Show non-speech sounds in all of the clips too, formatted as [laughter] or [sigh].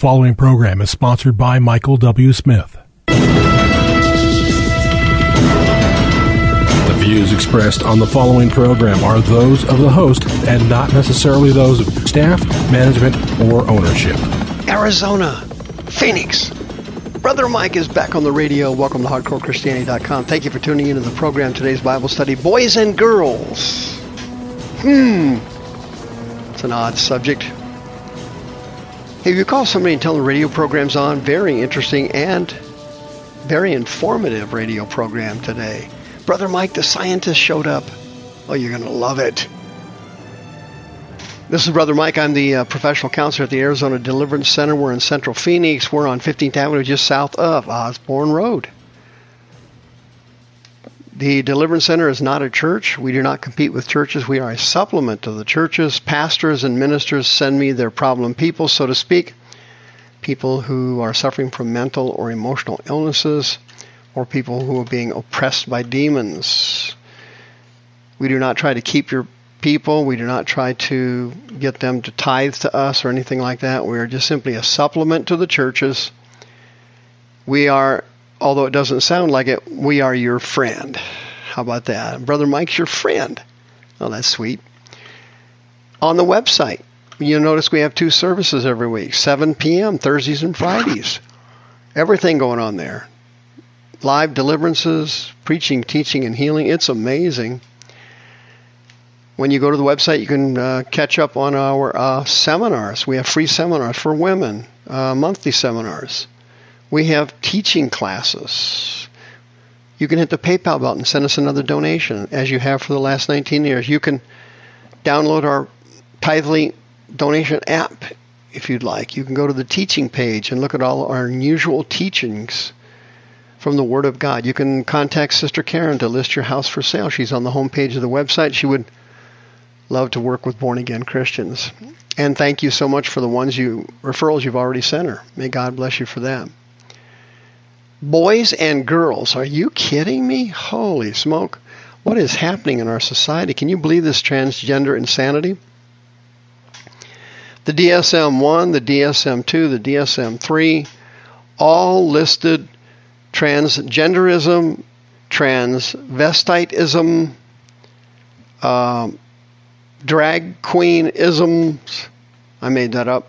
following program is sponsored by Michael W. Smith. The views expressed on the following program are those of the host and not necessarily those of staff, management, or ownership. Arizona, Phoenix. Brother Mike is back on the radio. Welcome to HardcoreChristianity.com. Thank you for tuning into the program. Today's Bible study Boys and Girls. Hmm. It's an odd subject. Hey, if you call somebody and tell the radio program's on, very interesting and very informative radio program today. Brother Mike, the scientist, showed up. Oh, you're going to love it. This is Brother Mike. I'm the uh, professional counselor at the Arizona Deliverance Center. We're in Central Phoenix. We're on 15th Avenue, just south of Osborn Road. The Deliverance Center is not a church. We do not compete with churches. We are a supplement to the churches. Pastors and ministers send me their problem people, so to speak, people who are suffering from mental or emotional illnesses, or people who are being oppressed by demons. We do not try to keep your people. We do not try to get them to tithe to us or anything like that. We are just simply a supplement to the churches. We are although it doesn't sound like it, we are your friend. How about that? Brother Mike's your friend. Oh, that's sweet. On the website, you'll notice we have two services every week 7 p.m., Thursdays and Fridays. Everything going on there. Live deliverances, preaching, teaching, and healing. It's amazing. When you go to the website, you can uh, catch up on our uh, seminars. We have free seminars for women, uh, monthly seminars. We have teaching classes. You can hit the PayPal button, and send us another donation, as you have for the last 19 years. You can download our Tithely donation app if you'd like. You can go to the teaching page and look at all our unusual teachings from the Word of God. You can contact Sister Karen to list your house for sale. She's on the home page of the website. She would love to work with born again Christians. And thank you so much for the ones you referrals you've already sent her. May God bless you for that. Boys and girls, are you kidding me? Holy smoke. What is happening in our society? Can you believe this transgender insanity? The DSM 1, the DSM 2, the DSM 3 all listed transgenderism, transvestitism, uh, drag queenisms. I made that up.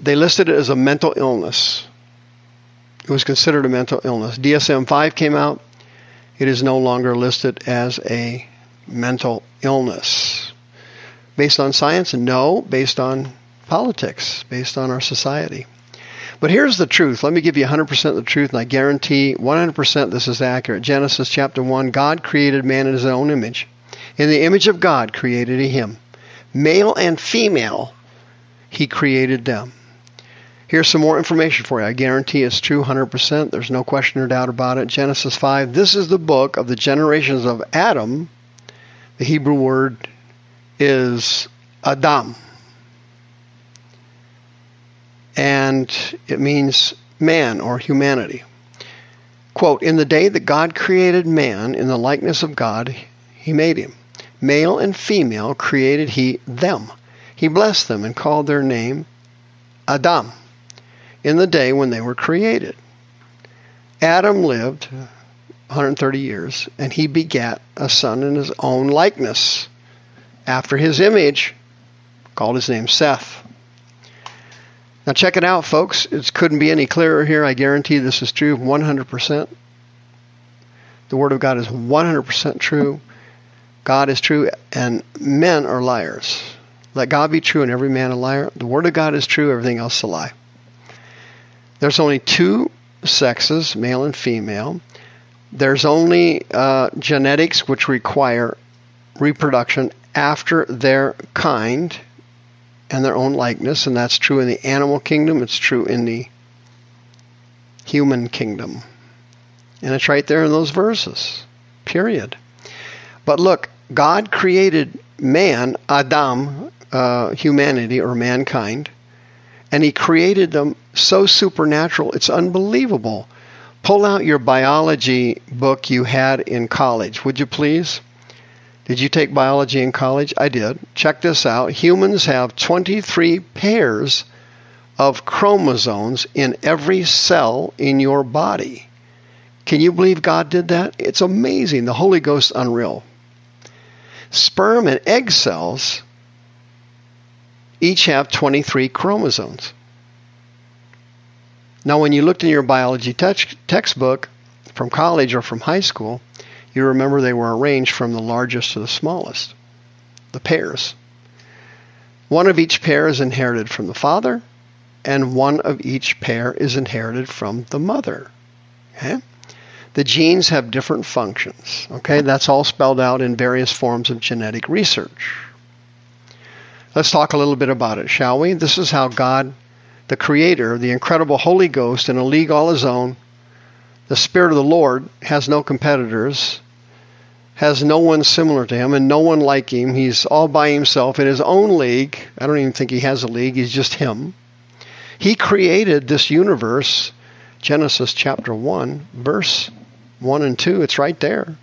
They listed it as a mental illness. It was considered a mental illness. DSM 5 came out. It is no longer listed as a mental illness. Based on science? No, based on politics, based on our society. But here's the truth. Let me give you 100% of the truth, and I guarantee 100% this is accurate. Genesis chapter 1 God created man in his own image. In the image of God created he him. Male and female, he created them. Here's some more information for you. I guarantee it's true 100%. There's no question or doubt about it. Genesis 5. This is the book of the generations of Adam. The Hebrew word is Adam. And it means man or humanity. Quote In the day that God created man in the likeness of God, he made him. Male and female created he them. He blessed them and called their name Adam in the day when they were created. Adam lived 130 years, and he begat a son in his own likeness, after his image, called his name Seth. Now, check it out, folks. It couldn't be any clearer here. I guarantee this is true 100%. The Word of God is 100% true. God is true, and men are liars. Let God be true and every man a liar. The Word of God is true, everything else is a lie. There's only two sexes, male and female. There's only uh, genetics which require reproduction after their kind and their own likeness, and that's true in the animal kingdom, it's true in the human kingdom. And it's right there in those verses, period. But look, God created man, Adam, uh, humanity or mankind, and he created them so supernatural, it's unbelievable. Pull out your biology book you had in college, would you please? Did you take biology in college? I did. Check this out. Humans have 23 pairs of chromosomes in every cell in your body. Can you believe God did that? It's amazing. The Holy Ghost unreal. Sperm and egg cells each have 23 chromosomes. Now, when you looked in your biology te- textbook from college or from high school, you remember they were arranged from the largest to the smallest, the pairs. One of each pair is inherited from the father, and one of each pair is inherited from the mother. Okay? The genes have different functions. Okay, that's all spelled out in various forms of genetic research. Let's talk a little bit about it, shall we? This is how God, the Creator, the incredible Holy Ghost, in a league all his own, the Spirit of the Lord, has no competitors, has no one similar to him, and no one like him. He's all by himself in his own league. I don't even think he has a league, he's just him. He created this universe, Genesis chapter 1, verse 1 and 2. It's right there.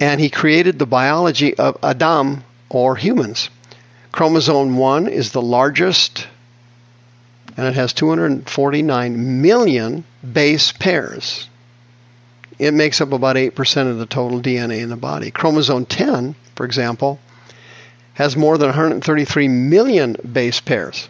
And he created the biology of Adam or humans. Chromosome 1 is the largest, and it has 249 million base pairs. It makes up about 8% of the total DNA in the body. Chromosome 10, for example, has more than 133 million base pairs.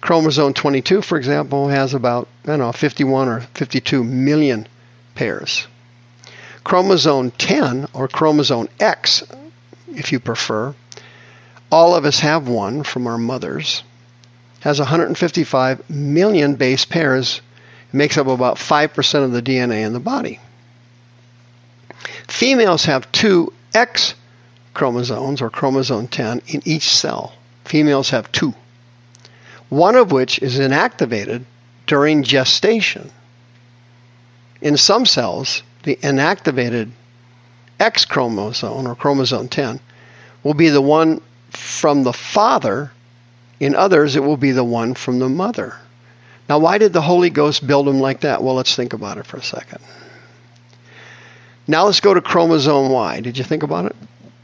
Chromosome 22, for example, has about, I don't know, 51 or 52 million pairs. Chromosome 10, or chromosome X, if you prefer, all of us have one from our mothers, has 155 million base pairs, makes up about 5% of the DNA in the body. Females have two X chromosomes, or chromosome 10, in each cell. Females have two one of which is inactivated during gestation. In some cells, the inactivated X chromosome or chromosome 10 will be the one from the father. In others, it will be the one from the mother. Now, why did the Holy Ghost build them like that? Well, let's think about it for a second. Now, let's go to chromosome Y. Did you think about it?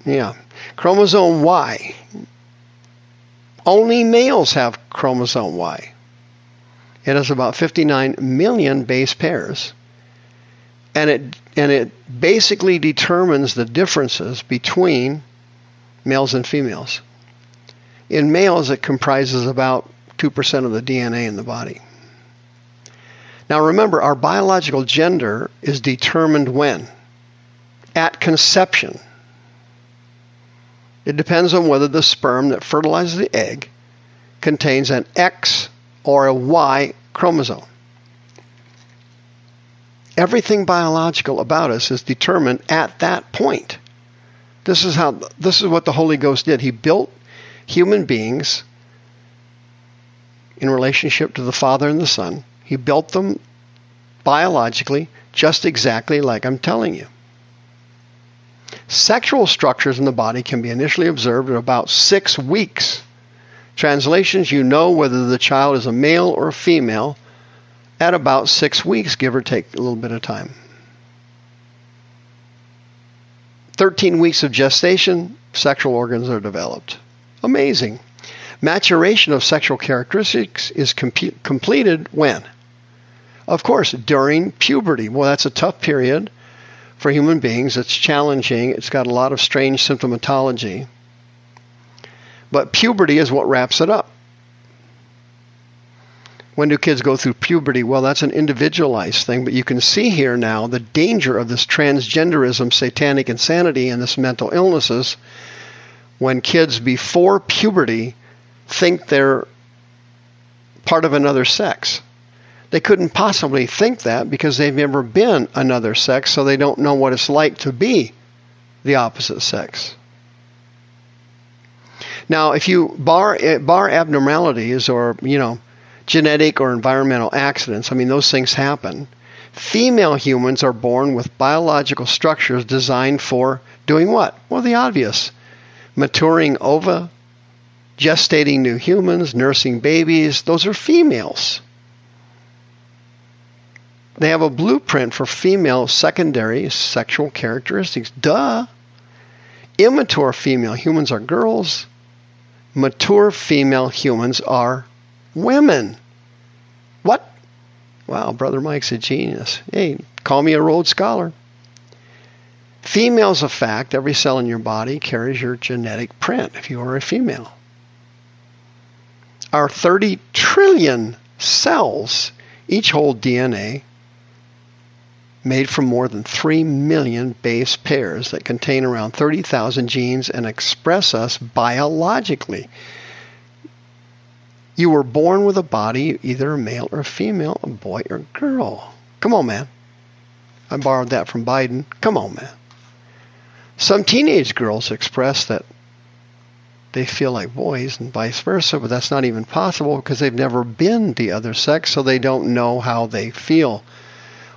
Yeah. Chromosome Y only males have chromosome Y. It has about 59 million base pairs. And it, and it basically determines the differences between males and females. In males, it comprises about 2% of the DNA in the body. Now remember, our biological gender is determined when? At conception. It depends on whether the sperm that fertilizes the egg contains an X or a Y chromosome. Everything biological about us is determined at that point. This is how this is what the Holy Ghost did. He built human beings in relationship to the Father and the Son. He built them biologically just exactly like I'm telling you. Sexual structures in the body can be initially observed at about six weeks. Translations, you know whether the child is a male or a female at about six weeks, give or take a little bit of time. 13 weeks of gestation, sexual organs are developed. Amazing. Maturation of sexual characteristics is com- completed when? Of course, during puberty. Well, that's a tough period for human beings. It's challenging, it's got a lot of strange symptomatology. But puberty is what wraps it up. When do kids go through puberty? Well, that's an individualized thing, but you can see here now the danger of this transgenderism, satanic insanity, and this mental illnesses when kids before puberty think they're part of another sex. They couldn't possibly think that because they've never been another sex, so they don't know what it's like to be the opposite sex. Now, if you bar eh, bar abnormalities or you know genetic or environmental accidents, I mean those things happen. Female humans are born with biological structures designed for doing what? Well, the obvious: maturing ova, gestating new humans, nursing babies. Those are females. They have a blueprint for female secondary sexual characteristics. Duh. Immature female humans are girls. mature female humans are women. What? Wow, Brother Mike's a genius. Hey, call me a Rhodes Scholar. Female's a fact. Every cell in your body carries your genetic print if you are a female. Our 30 trillion cells each hold DNA made from more than 3 million base pairs that contain around 30,000 genes and express us biologically. You were born with a body, either a male or a female, a boy or a girl. Come on, man. I borrowed that from Biden. Come on, man. Some teenage girls express that they feel like boys and vice versa, but that's not even possible because they've never been the other sex, so they don't know how they feel.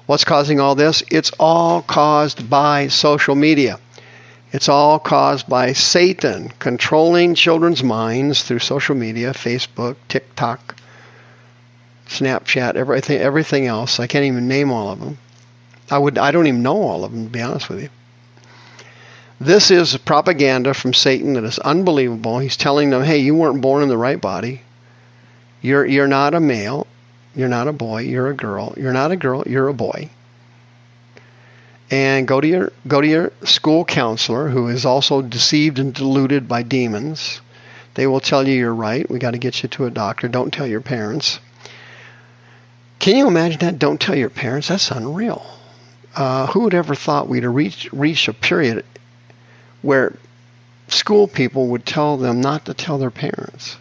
What's causing all this? It's all caused by social media. It's all caused by Satan controlling children's minds through social media, Facebook, TikTok, Snapchat, everything, everything else. I can't even name all of them. I would, I don't even know all of them, to be honest with you. This is propaganda from Satan that is unbelievable. He's telling them, "Hey, you weren't born in the right body. You're you're not a male. You're not a boy. You're a girl. You're not a girl. You're a boy." And go to your go to your school counselor who is also deceived and deluded by demons. They will tell you you're right. We got to get you to a doctor. Don't tell your parents. Can you imagine that? Don't tell your parents. That's unreal. Uh, who would ever thought we'd reach reach a period where school people would tell them not to tell their parents?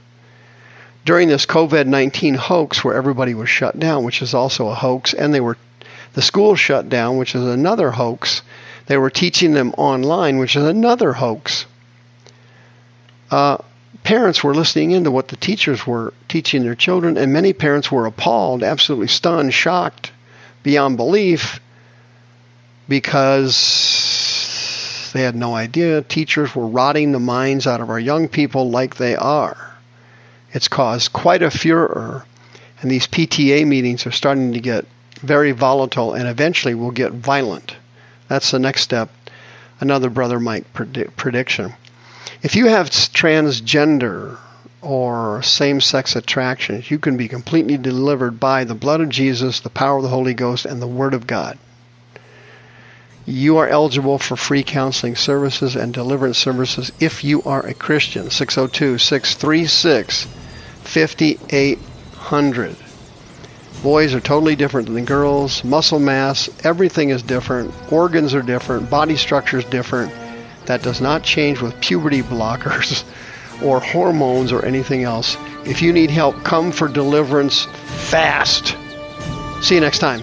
During this COVID 19 hoax, where everybody was shut down, which is also a hoax, and they were the school shut down, which is another hoax. They were teaching them online, which is another hoax. Uh, parents were listening into what the teachers were teaching their children, and many parents were appalled, absolutely stunned, shocked beyond belief because they had no idea teachers were rotting the minds out of our young people like they are. It's caused quite a furor, and these PTA meetings are starting to get very volatile and eventually will get violent. That's the next step. Another Brother Mike predict, prediction. If you have transgender or same sex attractions, you can be completely delivered by the blood of Jesus, the power of the Holy Ghost, and the Word of God. You are eligible for free counseling services and deliverance services if you are a Christian. 602 636 5800. Boys are totally different than girls. Muscle mass, everything is different. Organs are different. Body structure is different. That does not change with puberty blockers [laughs] or hormones or anything else. If you need help, come for deliverance fast. See you next time.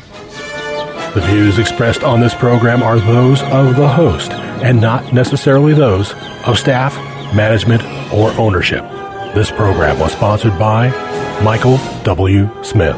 The views expressed on this program are those of the host and not necessarily those of staff, management, or ownership. This program was sponsored by Michael W. Smith.